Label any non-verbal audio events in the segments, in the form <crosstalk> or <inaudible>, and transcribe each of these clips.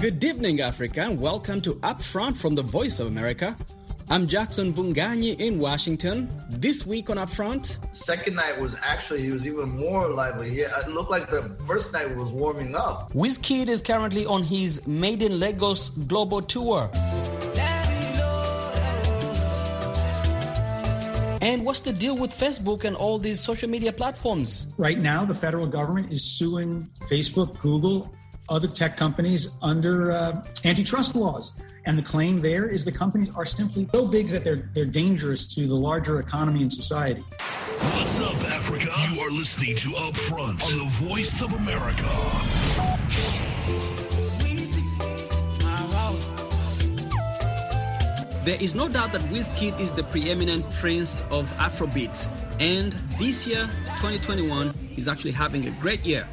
Good evening, Africa, and welcome to Upfront from the Voice of America. I'm Jackson Mvunganyi in Washington. This week on Upfront, Second night was actually he was even more lively. He, it looked like the first night was warming up. Wizkid is currently on his Made in Lagos global tour. And what's the deal with Facebook and all these social media platforms? Right now, the federal government is suing Facebook, Google, other tech companies under uh, antitrust laws. And the claim there is the companies are simply so big that they're they're dangerous to the larger economy and society. What's up, Africa? You are listening to Upfront on the Voice of America. There is no doubt that Wizkid is the preeminent prince of Afrobeat, and this year, 2021, he's actually having a great year.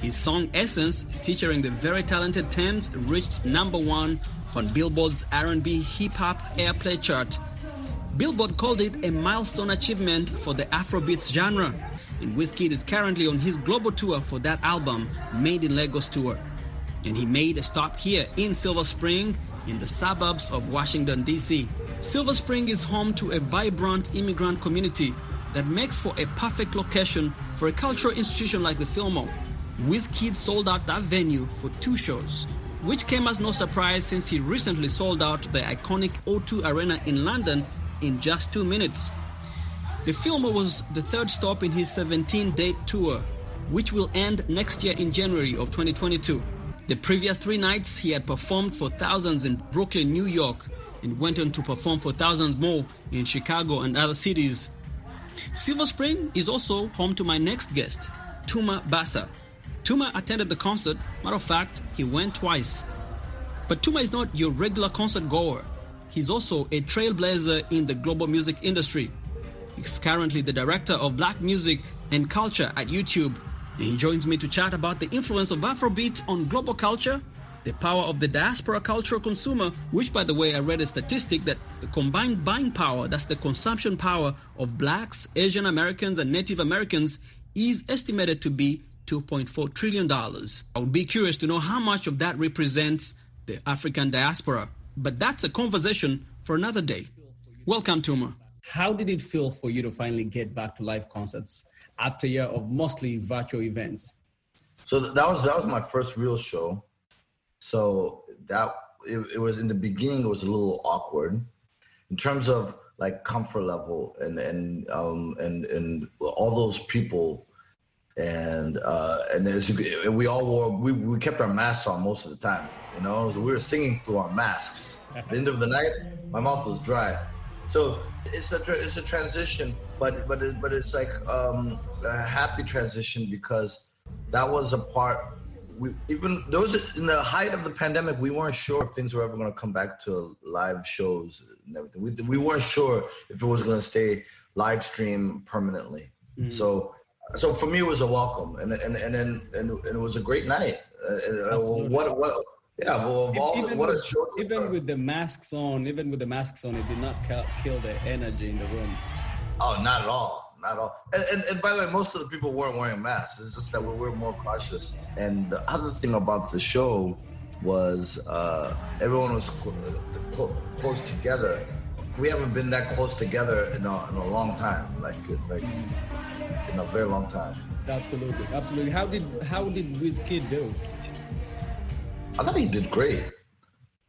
His song Essence, featuring the very talented Tems, reached number one on Billboard's R&B hip hop airplay chart. Billboard called it a milestone achievement for the Afrobeats genre. And Wizkid is currently on his global tour for that album, Made in Lagos tour. And he made a stop here in Silver Spring, in the suburbs of Washington, D.C. Silver Spring is home to a vibrant immigrant community that makes for a perfect location for a cultural institution like the Fillmore. Wizkid sold out that venue for two shows, which came as no surprise since he recently sold out the iconic O2 Arena in London in just two minutes. The Fillmore was the third stop in his 17 date tour, which will end next year in January of 2022. The previous three nights, he had performed for thousands in Brooklyn, New York, and went on to perform for thousands more in Chicago and other cities. Silver Spring is also home to my next guest, Tuma Basa. Tuma attended the concert. Matter of fact, he went twice. But Tuma is not your regular concert goer. He's also a trailblazer in the global music industry. He's currently the director of Black Music and Culture at YouTube. And he joins me to chat about the influence of Afrobeat on global culture, the power of the diaspora cultural consumer, which, by the way, I read a statistic that the combined buying power, that's the consumption power of blacks, Asian Americans, and Native Americans, is estimated to be $2.4 trillion. I would be curious to know how much of that represents the African diaspora. But that's a conversation for another day. Welcome, Tuma. How did it feel for you to finally get back to live concerts after a year of mostly virtual events? So that was that was my first real show. So that it, it was in the beginning. It was a little awkward in terms of like comfort level and and um and and all those people and uh and you, we all wore we, we kept our masks on most of the time you know? So we were singing through our masks. At the end of the night my mouth was dry. So it's a it's a transition but but it, but it's like um a happy transition because that was a part we even those in the height of the pandemic we weren't sure if things were ever going to come back to live shows and everything. We, we weren't sure if it was going to stay live stream permanently. So so for me it was a welcome and and and then and, and it was a great night. Uh, uh, what what yeah well all, even what a show even start. with the masks on, even with the masks on, it did not kill the energy in the room. oh not at all not at all. And, and and by the way most of the people weren't wearing masks. It's just that we were more cautious. And the other thing about the show was uh everyone was cl- cl- close together. We haven't been that close together in a, in a long time. Like like in a very long time Absolutely, absolutely. How did how did Wizkid do? I thought he did great.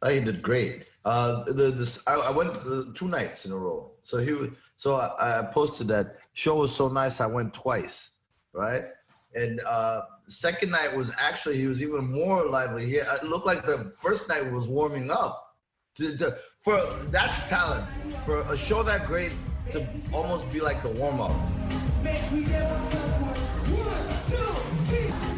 I thought he did great. Uh, the this I, I went two nights in a row. So he so I, I posted that show was so nice I went twice, right? And uh, second night was actually he was even more lively. He it looked like the first night was warming up. To, to, for that's talent for a show that great to almost be like the warm up.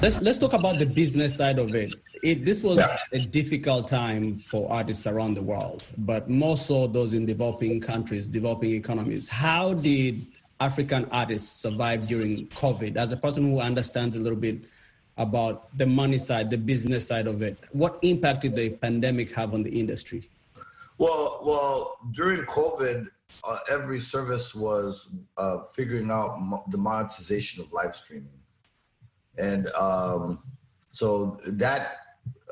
Let's let's talk about the business side of it. it this was a difficult time for artists around the world, but more so those in developing countries, developing economies. How did African artists survive during COVID? As a person who understands a little bit about the money side, the business side of it, what impact did the pandemic have on the industry? Well, well, during COVID, uh, every service was uh, figuring out mo- the monetization of live streaming, and um, so that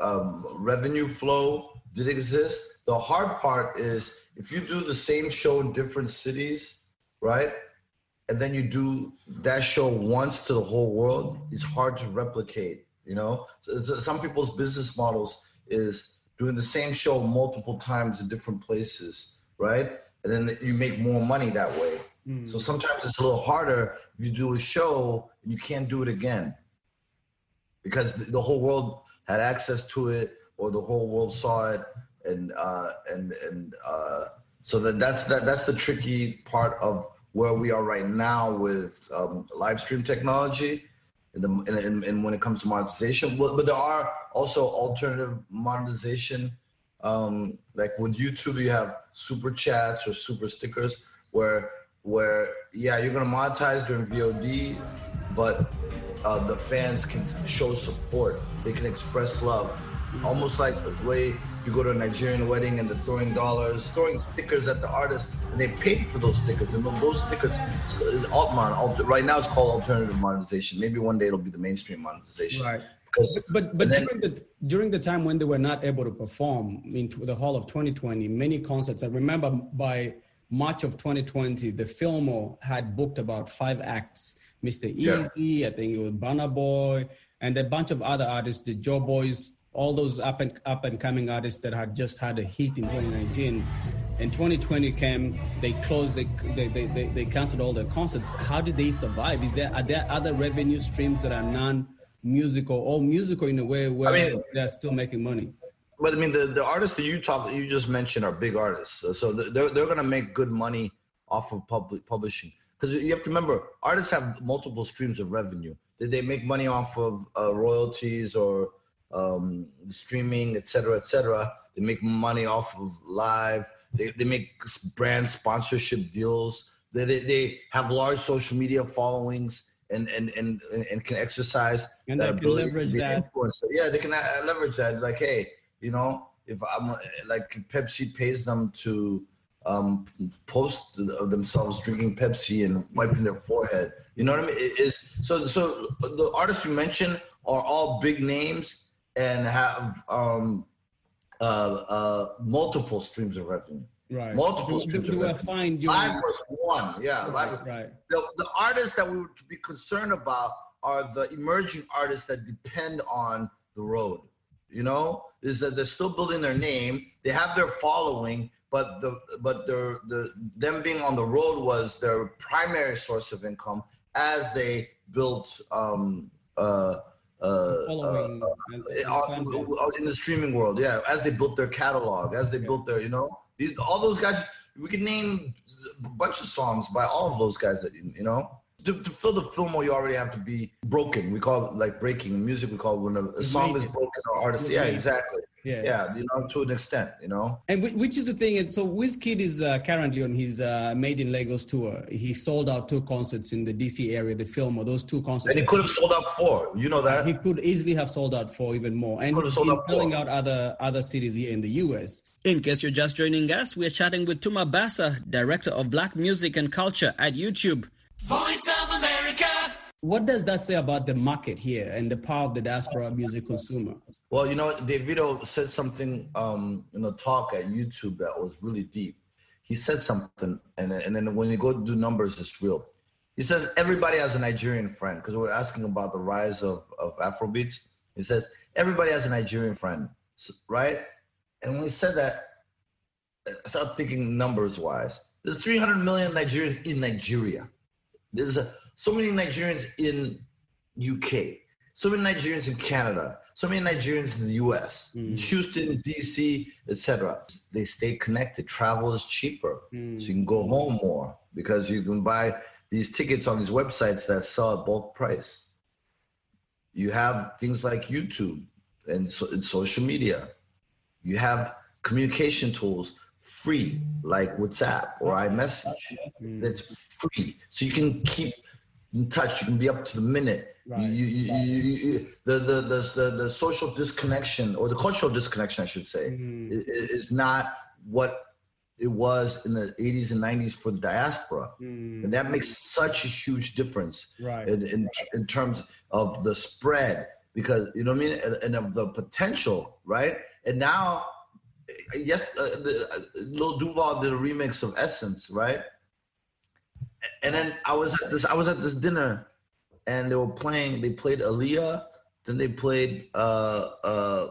um, revenue flow did exist. The hard part is if you do the same show in different cities, right? And then you do that show once to the whole world, it's hard to replicate, you know? So, so some people's business models is doing the same show multiple times in different places, right? And then you make more money that way. Mm. So sometimes it's a little harder you do a show and you can't do it again because the, the whole world had access to it or the whole world saw it and uh, and and uh, so that that's that that's the tricky part of where we are right now with um, live stream technology and, the, and, and when it comes to monetization but, but there are also alternative monetization um, like with youtube you have super chats or super stickers where where yeah you're gonna monetize during vod but uh, the fans can show support they can express love almost like the way if you go to a Nigerian wedding and they're throwing dollars, throwing stickers at the artist, and they paid for those stickers. And those stickers is Altman. Right now, it's called alternative monetization. Maybe one day it'll be the mainstream monetization. Right. Because, but but then, during the during the time when they were not able to perform in the hall of 2020, many concerts. I remember by March of 2020, the Fillmore had booked about five acts. Mr. Eazi, yeah. I think it was Burna Boy, and a bunch of other artists, the Joe Boys, all those up and up and coming artists that had just had a hit in 2019 and 2020 came they closed they, they, they, they canceled all their concerts how did they survive is there are there other revenue streams that are non-musical or musical in a way where I mean, they're still making money but i mean the, the artists that you talk you just mentioned are big artists so, they're, they're going to make good money off of public publishing because you have to remember artists have multiple streams of revenue did they make money off of uh, royalties or um, streaming, et cetera, et cetera. They make money off of live. They, they make brand sponsorship deals. They, they, they have large social media followings and, and, and, and can exercise and that ability to be that. influencer. Yeah, they can uh, leverage that. Like, hey, you know, if I'm like Pepsi pays them to um, post themselves drinking Pepsi and wiping their forehead. You know what I mean? It is so. So the artists you mentioned are all big names and have um, uh, uh, multiple streams of revenue. Right. Multiple streams of revenue. Find live was one. Yeah. Right. Right. The, the artists that we would be concerned about are the emerging artists that depend on the road. You know, is that they're still building their name. They have their following, but the but their the them being on the road was their primary source of income as they built um, uh, uh, uh, uh, in the streaming world. Yeah, as they built their catalog, as they yeah. built their, you know, these all those guys. We can name a bunch of songs by all of those guys that you know. To, to fill the Fillmore, you already have to be broken. We call it like breaking. music, we call it when a, a song is broken or artist. Yeah, exactly. Yeah. yeah, you know, to an extent, you know. And which is the thing? And so Wizkid is uh, currently on his uh, Made in Lagos tour. He sold out two concerts in the DC area, the Fillmore those two concerts. And he could have sold out four. You know that. He could easily have sold out four, even more. And he's selling out other other cities here in the U.S. In case you're just joining us, we're chatting with Tuma Basa, director of Black Music and Culture at YouTube. Voice of America. What does that say about the market here and the power of the diaspora music consumer? Well, you know, Davido said something um, in a talk at YouTube that was really deep. He said something, and, and then when you go do numbers, it's real. He says everybody has a Nigerian friend because we're asking about the rise of, of Afrobeats. He says everybody has a Nigerian friend, right? And when he said that, I started thinking numbers wise. There's 300 million Nigerians in Nigeria. There's a so many Nigerians in UK, so many Nigerians in Canada, so many Nigerians in the US, mm. Houston, DC, etc. They stay connected. Travel is cheaper, mm. so you can go home more because you can buy these tickets on these websites that sell at bulk price. You have things like YouTube and, so, and social media. You have communication tools free like WhatsApp or iMessage. Mm. That's free, so you can keep in touch. You can be up to the minute. Right. You, you, you, the, the, the, the, the social disconnection or the cultural disconnection, I should say, mm. is, is, not what it was in the 80s and 90s for the diaspora. Mm. And that makes such a huge difference right. in, in, in terms of the spread because you know what I mean, and, and of the potential, right? And now, yes, uh, the, uh, Lil Duval did a remix of Essence, right? And then I was at this, I was at this dinner, and they were playing. They played Aaliyah, then they played uh uh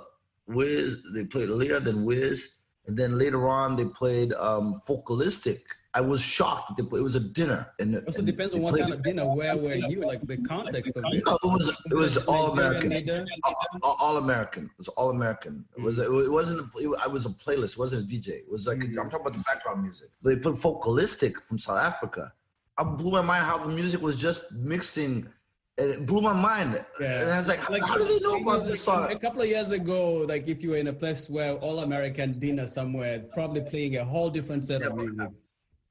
Wiz. They played Aaliyah, then Wiz, and then later on they played um Focalistic I was shocked. that It was a dinner, and it also depends on what kind of dinner. Where were you? Like the context of it. No, it was it was all American. All, all, American. It was all American. It was mm-hmm. it wasn't. It, I was a playlist. It wasn't a DJ. It was like mm-hmm. I'm talking about the background music. They put Focalistic from South Africa. I blew my mind how the music was just mixing and it blew my mind. Yeah. And I was like, like how, do they know about this song? A couple of years ago, like if you were in a place where all American dinner somewhere, probably playing a whole different set yeah, of music.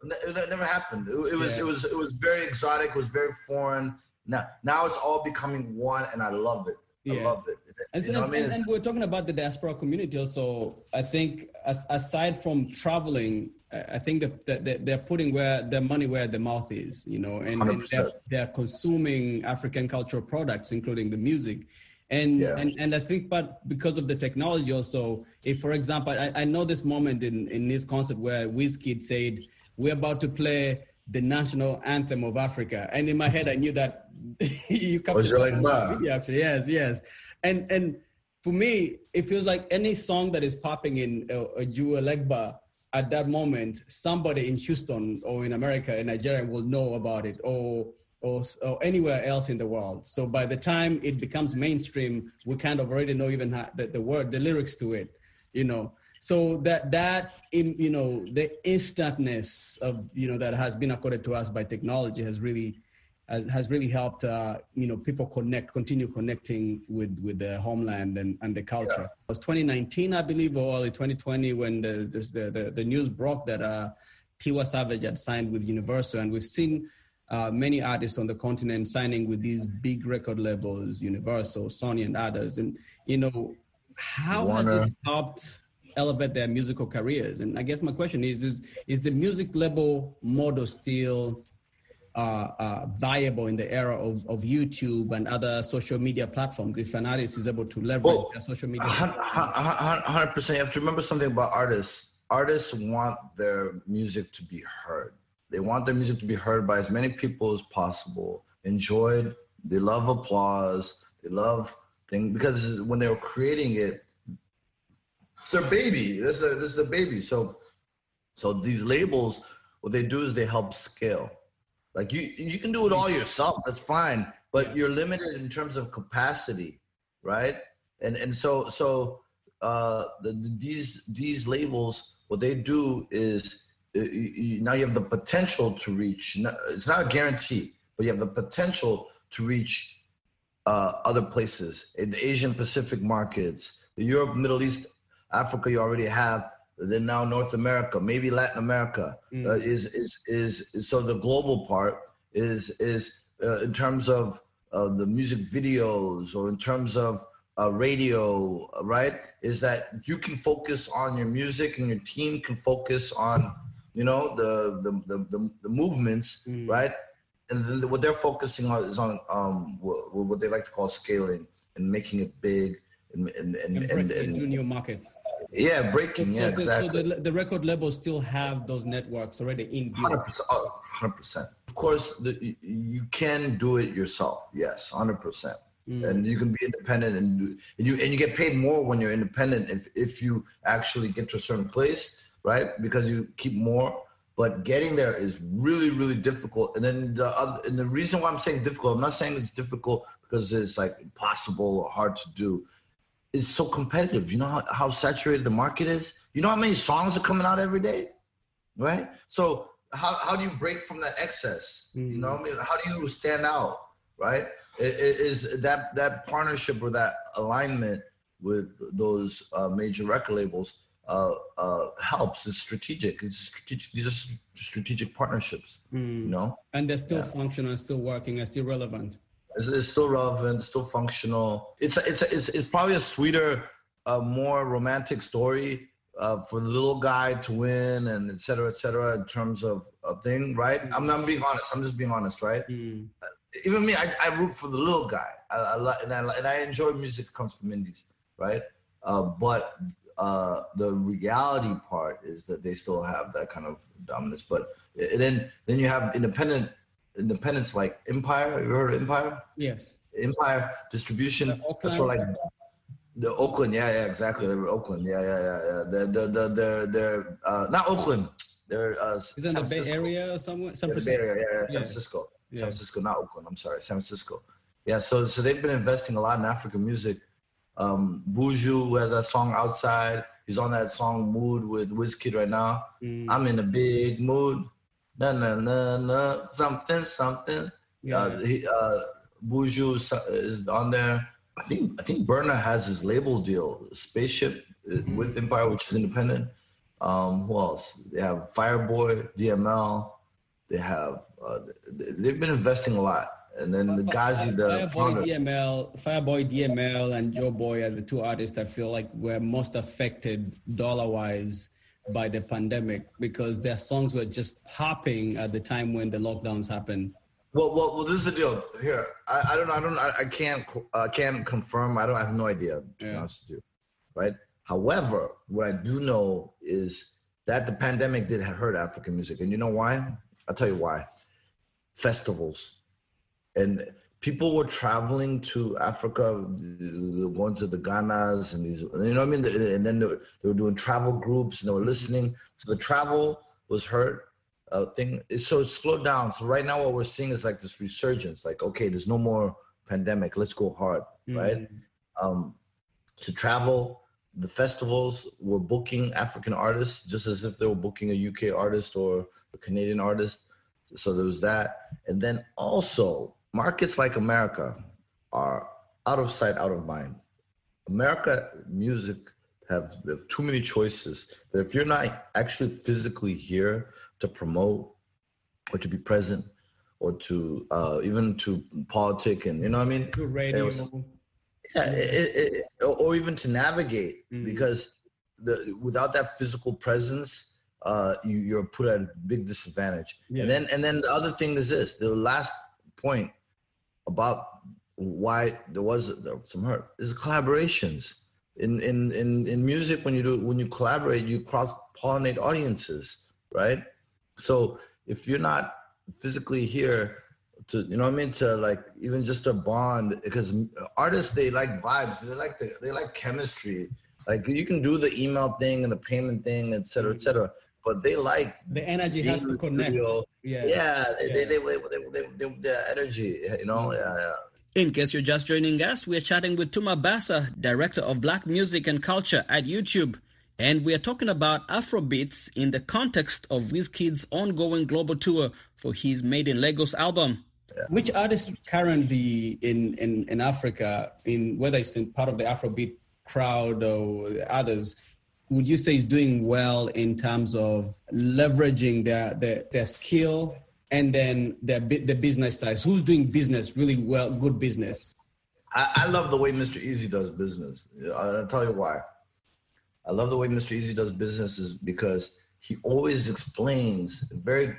It never happened. It, it was yeah. it was it was very exotic. It was very foreign. Now now it's all becoming one, and I love it. I love it. And, so, and, and, we're talking about the diaspora community also. I think as, aside from traveling, I think that, that they're putting where their money where their mouth is, you know, and, and they're, they're, consuming African cultural products, including the music. And, yeah. and and I think, but because of the technology also, if for example, I, I know this moment in, in this concert where Wizkid said, we're about to play the national anthem of Africa. And in my head, I knew that <laughs> you come. Was like, nah. Yeah, actually, yes, yes. And and for me, it feels like any song that is popping in uh, uh, a, a Legba at that moment, somebody in Houston or in America, in Nigeria, will know about it, or, or or anywhere else in the world. So by the time it becomes mainstream, we kind of already know even the, the word, the lyrics to it, you know so that that you know the instantness of you know that has been accorded to us by technology has really has really helped uh, you know people connect continue connecting with with the homeland and, and the culture yeah. it was 2019 i believe or early 2020 when the the, the, the news broke that uh, tiwa savage had signed with universal and we've seen uh, many artists on the continent signing with these big record labels universal sony and others and you know how Warner. has it helped elevate their musical careers. And I guess my question is: is is the music label model still uh, uh, viable in the era of, of YouTube and other social media platforms? If an artist is able to leverage well, their social media, hundred percent. You have to remember something about artists. Artists want their music to be heard. They want their music to be heard by as many people as possible, enjoyed. They love applause. They love things because when they were creating it, it's their baby. This is their, this is a baby. So so these labels, what they do is they help scale. Like you you can do it all yourself. That's fine, but you're limited in terms of capacity, right? And and so so uh, the, these these labels, what they do is uh, you, now you have the potential to reach. It's not a guarantee, but you have the potential to reach uh, other places in the Asian Pacific markets, the Europe, Middle East Africa, you already have. Then now North America, maybe Latin America mm. uh, is, is, is is so the global part is is uh, in terms of uh, the music videos or in terms of uh, radio, right? Is that you can focus on your music and your team can focus on you know the the the, the, the movements, mm. right? And then what they're focusing on is on um, what, what they like to call scaling and making it big and and and, and, and, and new markets. Yeah, breaking. So, yeah, so exactly. So the, the record labels still have those networks already in. Hundred percent. Hundred percent. Of course, the, you can do it yourself. Yes, hundred percent. Mm. And you can be independent, and, do, and you and you get paid more when you're independent if if you actually get to a certain place, right? Because you keep more. But getting there is really, really difficult. And then the other, and the reason why I'm saying difficult, I'm not saying it's difficult because it's like impossible or hard to do is so competitive. You know how, how saturated the market is? You know how many songs are coming out every day? Right? So how, how do you break from that excess? Mm-hmm. You know I mean? How do you stand out? Right? It, it is that that partnership or that alignment with those uh, major record labels uh, uh, helps. It's strategic. It's strategic. These are strategic partnerships. Mm. You know, and they're still yeah. functional, still working, and still relevant. It's, it's still relevant, still functional. It's it's it's, it's probably a sweeter, uh, more romantic story uh, for the little guy to win and et cetera, et cetera, in terms of a thing, right? Mm. I'm not being honest. I'm just being honest, right? Mm. even me, I, I root for the little guy. I, I and I and I enjoy music that comes from indies, right? Uh, but uh, the reality part is that they still have that kind of dominance. But then then you have independent independents like Empire. You heard of Empire? Yes. Empire distribution. That's for like the Oakland. Yeah, yeah, exactly. They were Oakland. Yeah, yeah, yeah, yeah. The the the the they're uh, not Oakland. They're uh, Is in the Bay Area or somewhere? San Francisco. Yeah, Bay Area, yeah, yeah, San Francisco. Yeah. San Francisco, not Oakland. I'm sorry, San Francisco. Yeah, so so they've been investing a lot in African music. Um, Buju has that song outside. He's on that song Mood with Wizkid right now. Mm. I'm in a big mood. Na na na na something something. Yeah. Uh, he, uh, Buju is on there. I think I think Burna has his label deal, Spaceship mm-hmm. with Empire, which is independent. Um, who else? They have Fireboy, DML. They have uh, they've been investing a lot. And then the Ghazi, the Fireboy founder. DML, Fireboy DML, and Joeboy are the two artists I feel like were most affected dollar wise by the pandemic because their songs were just popping at the time when the lockdowns happened. Well, well, well. This is the deal. Here, I, I don't know. I don't. I, I can't. I uh, can't confirm. I don't. I have no idea. To yeah. be honest with you, right? However, what I do know is that the pandemic did hurt African music, and you know why? I'll tell you why. Festivals, and people were traveling to Africa, going to the Ghanas and these, you know what I mean? And then they were, they were doing travel groups and they were listening. So the travel was hurt. Uh, thing so it slowed down. So right now what we're seeing is like this resurgence. Like okay, there's no more pandemic. Let's go hard, mm-hmm. right? Um, to travel, the festivals were booking African artists just as if they were booking a UK artist or a Canadian artist. So there was that, and then also markets like America are out of sight, out of mind. America music have, have too many choices that if you're not actually physically here to promote or to be present or to uh, even to politic and you know what I mean? To radio. Was, yeah, it, it, or even to navigate mm-hmm. because the without that physical presence, uh, you, you're put at a big disadvantage. Yeah. And then and then the other thing is this: the last point about why there was some hurt is collaborations. In, in, in, in music, when you do when you collaborate, you cross pollinate audiences, right? So if you're not physically here to you know what I mean to like even just a bond because artists they like vibes they like the, they like chemistry like you can do the email thing and the payment thing et cetera et cetera but they like the energy has to connect. Studio. Yeah, yeah, they, yeah. They, they, they, they, the energy, you know. Mm-hmm. Yeah, yeah. In case you're just joining us, we're chatting with Tuma Basa, director of Black Music and Culture at YouTube. And we are talking about Afrobeats in the context of Wizkid's ongoing global tour for his Made in Lagos album. Yeah. Which artists currently in, in, in Africa, in whether it's in part of the Afrobeat crowd or others, would you say is doing well in terms of leveraging their their, their skill and then their the business side? Who's doing business really well, good business? I, I love the way Mr. Eazi does business. I'll tell you why. I love the way Mr. Eazi does business is because he always explains very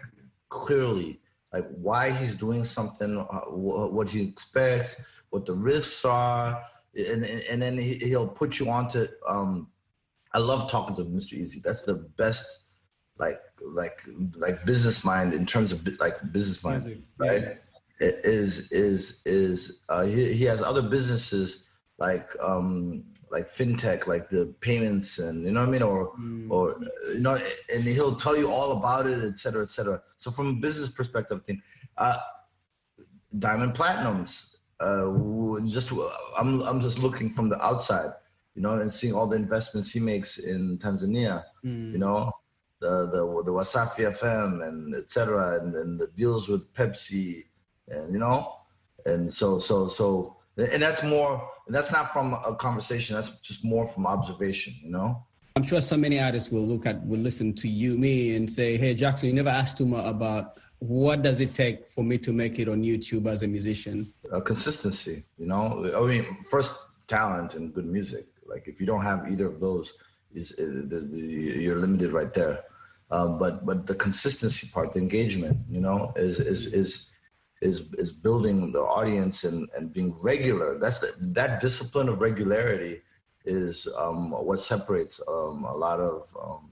clearly like why he's doing something, uh, what he expects, what the risks are, and and then he'll put you onto um, I love talking to Mr. Eazi. That's the best, like like like business mind in terms of like business mind, right? Yeah. Is is is uh, he, he has other businesses like um like fintech, like the payments and you know what I mean, or mm. or you know, and he'll tell you all about it, et cetera, et cetera. So from a business perspective, thing, uh, Diamond Platnumz. Uh, just I'm I'm just looking from the outside you know, and seeing all the investments he makes in Tanzania, mm. you know, the the the Wasafi FM and etc. And, and the deals with Pepsi, and you know, and so so so and that's more and that's not from a conversation. That's just more from observation, you know. I'm sure so many artists will look at will listen to you, me, and say, "Hey, Jackson, you never asked Tuma about what does it take for me to make it on YouTube as a musician." Uh, consistency, you know. I mean, first talent and good music like if you don't have either of those, is you're limited right there. Um, but but the consistency part, the engagement, you know, is is is is is building the audience and, and being regular. That's the, that discipline of regularity is um, what separates um, a lot of. Um,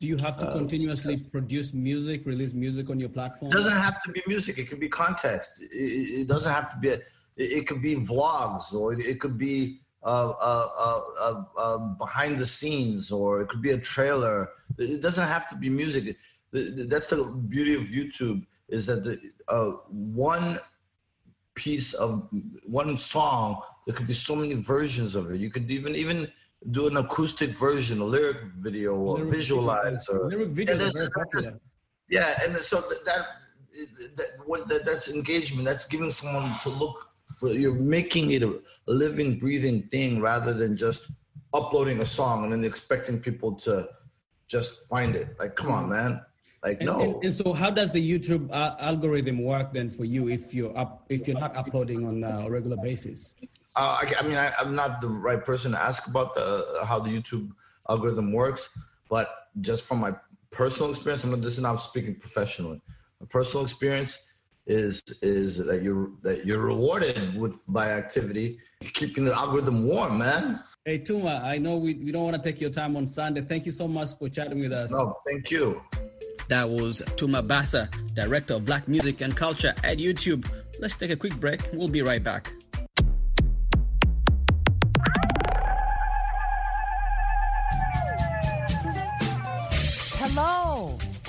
Do you have to uh, continuously produce music, release music on your platform? It doesn't have to be music. It could be context. It, it doesn't have to be. It, it, could be vlogs, or it could be uh uh, uh, uh, uh, behind the scenes, or it could be a trailer. It doesn't have to be music. That's the beauty of YouTube is that the uh, one piece of one song there could be so many versions of it you could even even do an acoustic version a lyric video or lyric visualize or lyric video yeah and so that, that, that, what, that that's engagement that's giving someone to look for you're making it a living breathing thing rather than just uploading a song and then expecting people to just find it like come on man like and, no. And, and, so, how does the YouTube uh, algorithm work then for you if you're up if you're not uploading on uh, a regular basis? Uh, I, I, mean, I, am not the right person to ask about the how the YouTube algorithm works, but just from my personal experience, I'm not, this is not speaking professionally. My personal experience is is that you're that you're rewarded with by activity, keeping the algorithm warm, man. Hey Tuma, I know we, we don't want to take your time on Sunday. Thank you so much for chatting with us. No, thank you. That was Tuma Basa, Director of Black Music and Culture at YouTube. Let's take a quick break. We'll be right back. Hello.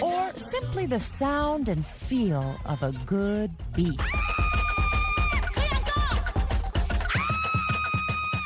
Or simply the sound and feel of a good beat.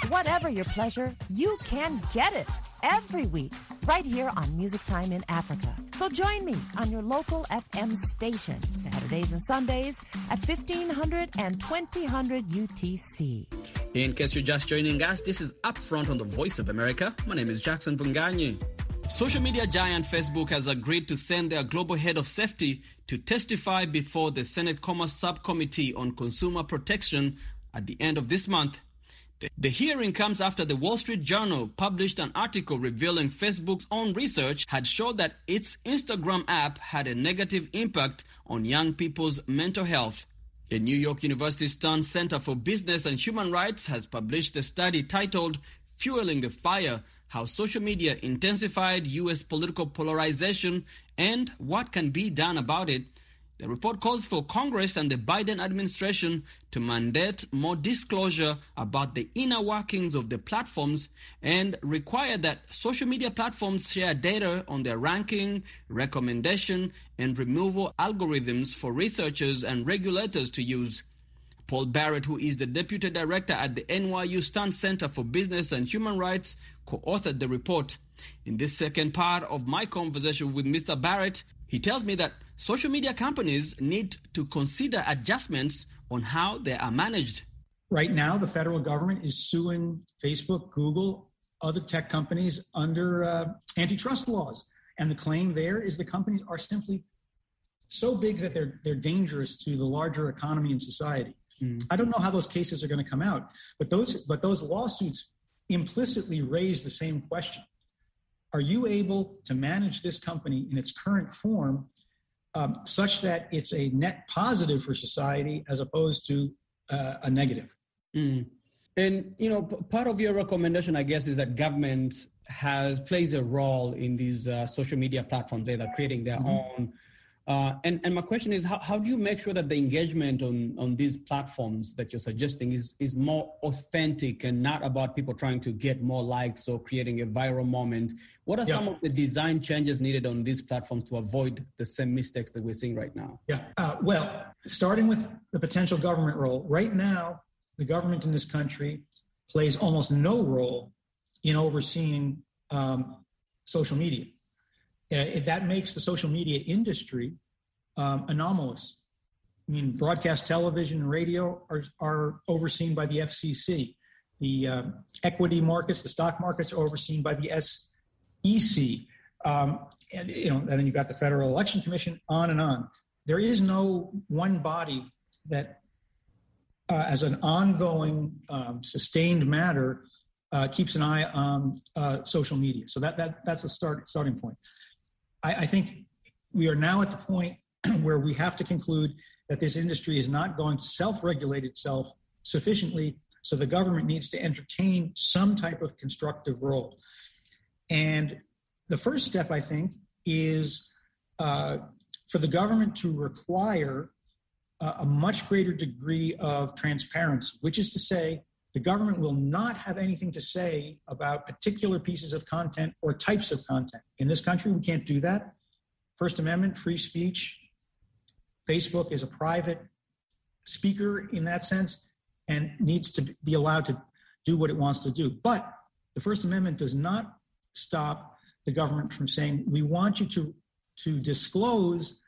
Whatever your pleasure, you can get it every week right here on Music Time in Africa. So join me on your local FM station, Saturdays and Sundays at 1500 and 2000 UTC. In case you're just joining us, this is Upfront on the Voice of America. My name is Jackson Mvunganyi. Social media giant Facebook has agreed to send their global head of safety to testify before the Senate Commerce Subcommittee on Consumer Protection at the end of this month. The hearing comes after the Wall Street Journal published an article revealing Facebook's own research had showed that its Instagram app had a negative impact on young people's mental health. The New York University Stern Center for Business and Human Rights has published a study titled Fueling the Fire How Social Media Intensified U.S. Political Polarization and What Can Be Done About It the report calls for Congress and the Biden administration to mandate more disclosure about the inner workings of the platforms and require that social media platforms share data on their ranking, recommendation, and removal algorithms for researchers and regulators to use. Paul Barrett, who is the deputy director at the NYU Stern Center for Business and Human Rights, co authored the report. In this second part of my conversation with Mr. Barrett, he tells me that social media companies need to consider adjustments on how they are managed. Right now, the federal government is suing Facebook, Google, other tech companies under uh, antitrust laws. And the claim there is the companies are simply so big that they're, they're dangerous to the larger economy and society. Mm. I don't know how those cases are going to come out, but those, but those lawsuits implicitly raise the same question. Are you able to manage this company in its current form um, such that it's a net positive for society as opposed to uh, a negative. Mm. And you know, p- part of your recommendation, I guess, is that government has plays a role in these uh, social media platforms. They're creating their mm-hmm. own uh, and, and my question is, how, how do you make sure that the engagement on, on these platforms that you're suggesting is, is more authentic and not about people trying to get more likes or creating a viral moment? What are yeah. some of the design changes needed on these platforms to avoid the same mistakes that we're seeing right now? Yeah, uh, well, starting with the potential government role, right now, the government in this country plays almost no role in overseeing um, social media. Uh, that makes the social media industry um, anomalous. I mean, broadcast television and radio are, are overseen by the FCC. The uh, equity markets, the stock markets, are overseen by the SEC. Um, and you know, and then you've got the Federal Election Commission, on and on. There is no one body that, uh, as an ongoing, um, sustained matter, uh, keeps an eye on uh, social media. So that that that's a start starting point. I, I think we are now at the point <clears throat> where we have to conclude that this industry is not going to self-regulate itself sufficiently so the government needs to entertain some type of constructive role. And the first step, I think, is uh, for the government to require uh, a much greater degree of transparency, which is to say, the government will not have anything to say about particular pieces of content or types of content. In this country, we can't do that. First Amendment, free speech. Facebook is a private speaker in that sense and needs to be allowed to do what it wants to do. But the First Amendment does not stop the government from saying, we want you to, to disclose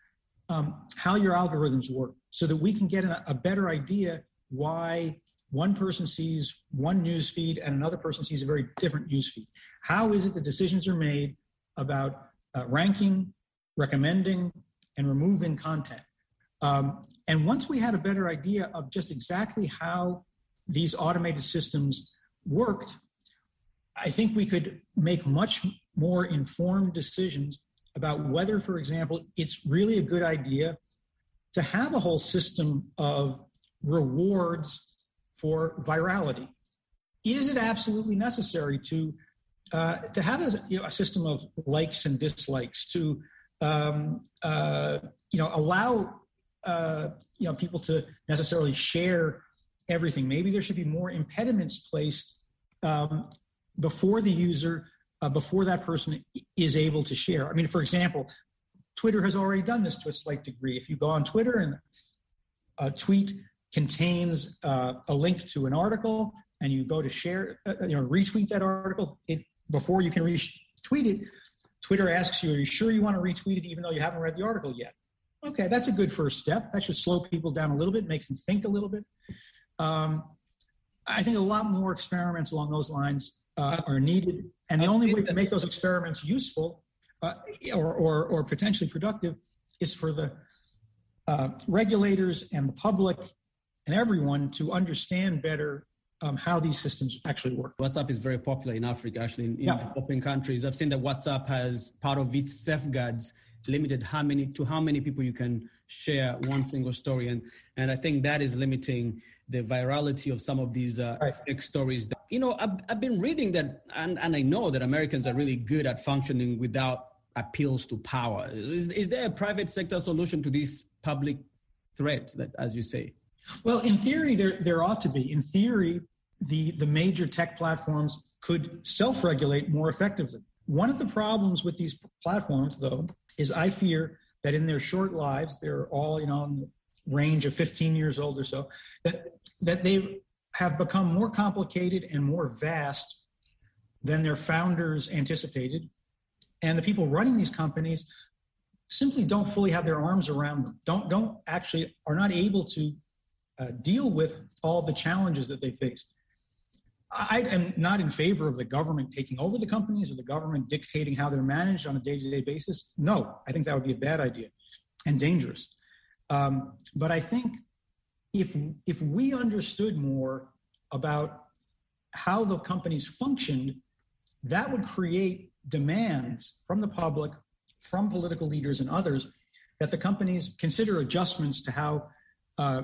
um, how your algorithms work so that we can get a, a better idea why one person sees one news feed and another person sees a very different news feed. How is it that decisions are made about uh, ranking, recommending, and removing content? Um, and once we had a better idea of just exactly how these automated systems worked, I think we could make much more informed decisions about whether, for example, it's really a good idea to have a whole system of rewards for virality. Is it absolutely necessary to uh, to have a, you know, a, system of likes and dislikes to um, uh, you know allow uh, you know people to necessarily share everything? Maybe there should be more impediments placed um, before the user uh, before that person is able to share. I mean, for example, Twitter has already done this to a slight degree. If you go on Twitter and a tweet contains uh, a link to an article and you go to share, uh, you know, retweet that article, it before you can retweet it, Twitter asks you, "Are you sure you want to retweet it, even though you haven't read the article yet?" Okay, that's a good first step. That should slow people down a little bit, make them think a little bit. Um, I think a lot more experiments along those lines uh, are needed, and the only way to make those experiments useful uh, or, or, or potentially productive is for the uh, regulators and the public and everyone to understand better um, how these systems actually work. WhatsApp is very popular in Africa, actually, in, in yeah. developing countries. I've seen that WhatsApp has part of its safeguards limited how many to how many people you can share one single story, and and I think that is limiting the virality of some of these uh, right. fake stories. That, you know, I've, I've been reading that, and, and I know that Americans are really good at functioning without appeals to power. Is, is there a private sector solution to this public threat, that, as you say? Well, in theory, there, there ought to be. In theory, the, the major tech platforms could self regulate more effectively. One of the problems with these platforms, though, is I fear that in their short lives, they're all, you know, in the range of 15 years old or so, that, that they have become more complicated and more vast than their founders anticipated. And the people running these companies simply don't fully have their arms around them, don't, don't actually, are not able to uh, deal with all the challenges that they face. I am not in favor of the government taking over the companies or the government dictating how they're managed on a day to day basis. No, I think that would be a bad idea and dangerous. Um, but I think if if we understood more about how the companies functioned, that would create demands from the public, from political leaders and others, that the companies consider adjustments to how uh,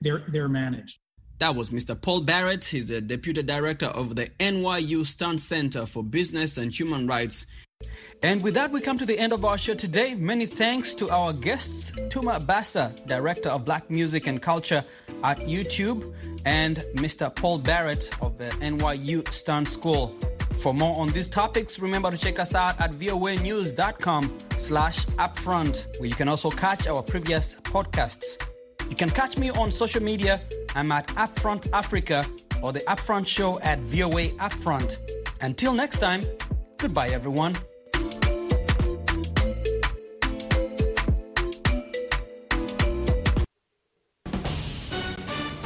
they're they're managed. That was Mr. Paul Barrett. He's the Deputy Director of the NYU Stern Center for Business and Human Rights. And with that, we come to the end of our show today. Many thanks to our guests, Tuma Basa, Director of Black Music and Culture at YouTube, and Mr. Paul Barrett of the NYU Stern School. For more on these topics, remember to check us out at voanews.com slash upfront, where you can also catch our previous podcasts. You can catch me on social media. I'm at Upfront Africa or the Upfront Show at VOA Upfront. Until next time, goodbye everyone.